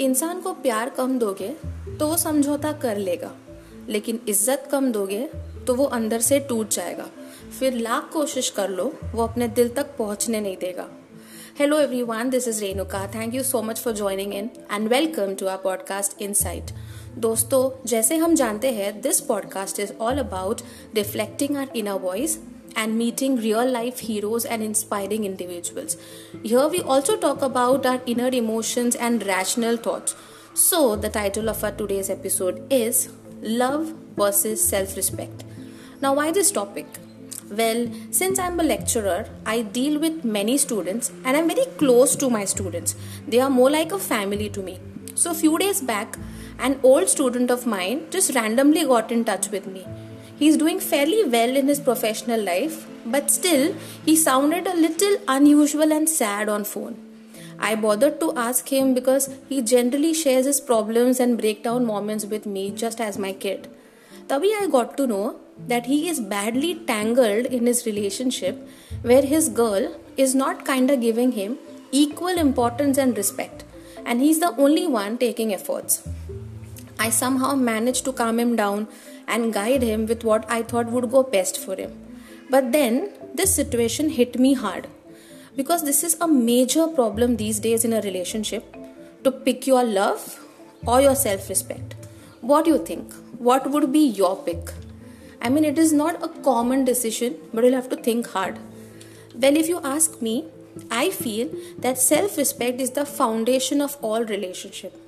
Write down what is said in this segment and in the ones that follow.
इंसान को प्यार कम दोगे तो वो समझौता कर लेगा। लेकिन इज़्ज़त कम दोगे तो वो अंदर से टूट जाएगा। फिर लाख कोशिश कर लो, वो अपने दिल तक पहुँचने नहीं देगा। Hello everyone this is Renuka thank you so much for joining in and welcome to our podcast insight दोस्तों, जैसे हम जानते हैं this podcast is all about reflecting our inner voice and meeting real life heroes and inspiring individuals. Here we also talk about our inner emotions and rational thoughts. So, the title of our today's episode is Love versus Self Respect. Now, why this topic? Well, since I'm a lecturer, I deal with many students and I'm very close to my students. They are more like a family to me. So, a few days back, an old student of mine just randomly got in touch with me He's doing fairly well in his professional life, but still, he sounded a little unusual and sad on phone. I bothered to ask him because he generally shares his problems and breakdown moments with me just as my kid. Tabi I got to know that he is badly tangled in his relationship where his girl is not kinda giving him equal importance and respect and he's the only one taking efforts. I somehow managed to calm him down and guide him with what I thought would go best for him. But then this situation hit me hard because this is a major problem these days in a relationship to pick your love or your self respect. What do you think? What would be your pick? I mean, it is not a common decision, but you'll have to think hard. Well, if you ask me, I feel that self respect is the foundation of all relationship.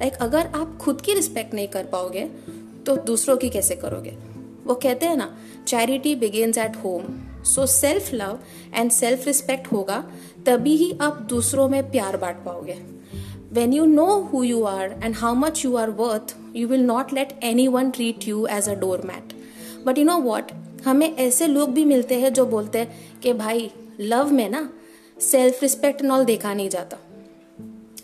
Like अगर आप खुद की respect नहीं कर पाओगे तो दूसरों की कैसे करोगे? वो कहते हैं ना charity begins at home so self love and self respect होगा, तभी ही आप दूसरों में प्यार बांट पाओगे. When you know who you are and how much you are worth you will not let anyone treat you as a doormat but you know what हमें ऐसे लोग भी मिलते हैं जो बोलते हैं कि भाई लव में ना सेल्फ रिस्पेक्ट नॉल देखा नहीं जाता.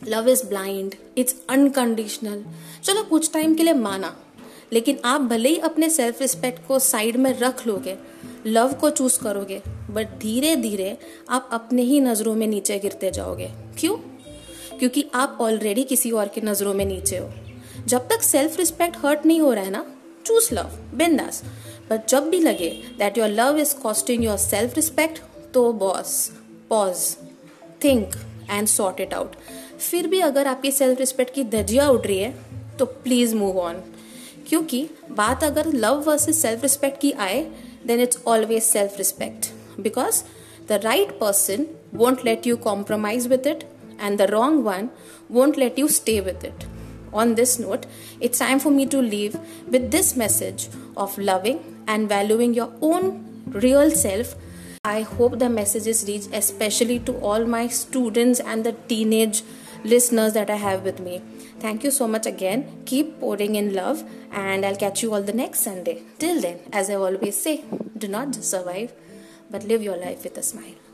Love is blind it's unconditional चलो कुछ टाइम के लिए माना। लेकिन आप भले ही अपने सेल्फ रिस्पेक्ट को साइड में रख लोगे लव को चूज़ करोगे बट धीरे धीरे आप अपने ही नज़रों में नीचे गिरते जाओगे। क्यों? क्योंकि आप ऑलरेडी किसी और की नज़रों में नीचे हो। जब तक सेल्फ रिस्पेक्ट हर्ट नहीं हो रहा है ना चूज़ लव बिंदास। बट जब भी लगे that your love is costing your self respect तो boss pause think and sort it out फिर भी अगर आपकी सेल्फ रिस्पेक्ट की धजिया उठ रही है तो प्लीज़ मूव ऑन क्योंकि बात अगर लव वर्सेज सेल्फ रिस्पेक्ट की आए then it's always self respect because the right person won't let you compromise with it and the wrong one won't let you stay with it on this note it's time for me to leave with this message of loving and valuing your own real self I hope the messages reach especially to all my students and the teen listeners that I have with me. Thank you so much again. Keep pouring in love, and I'll catch you all the next Sunday. Till then, as I always say, do not just survive, but live your life with a smile.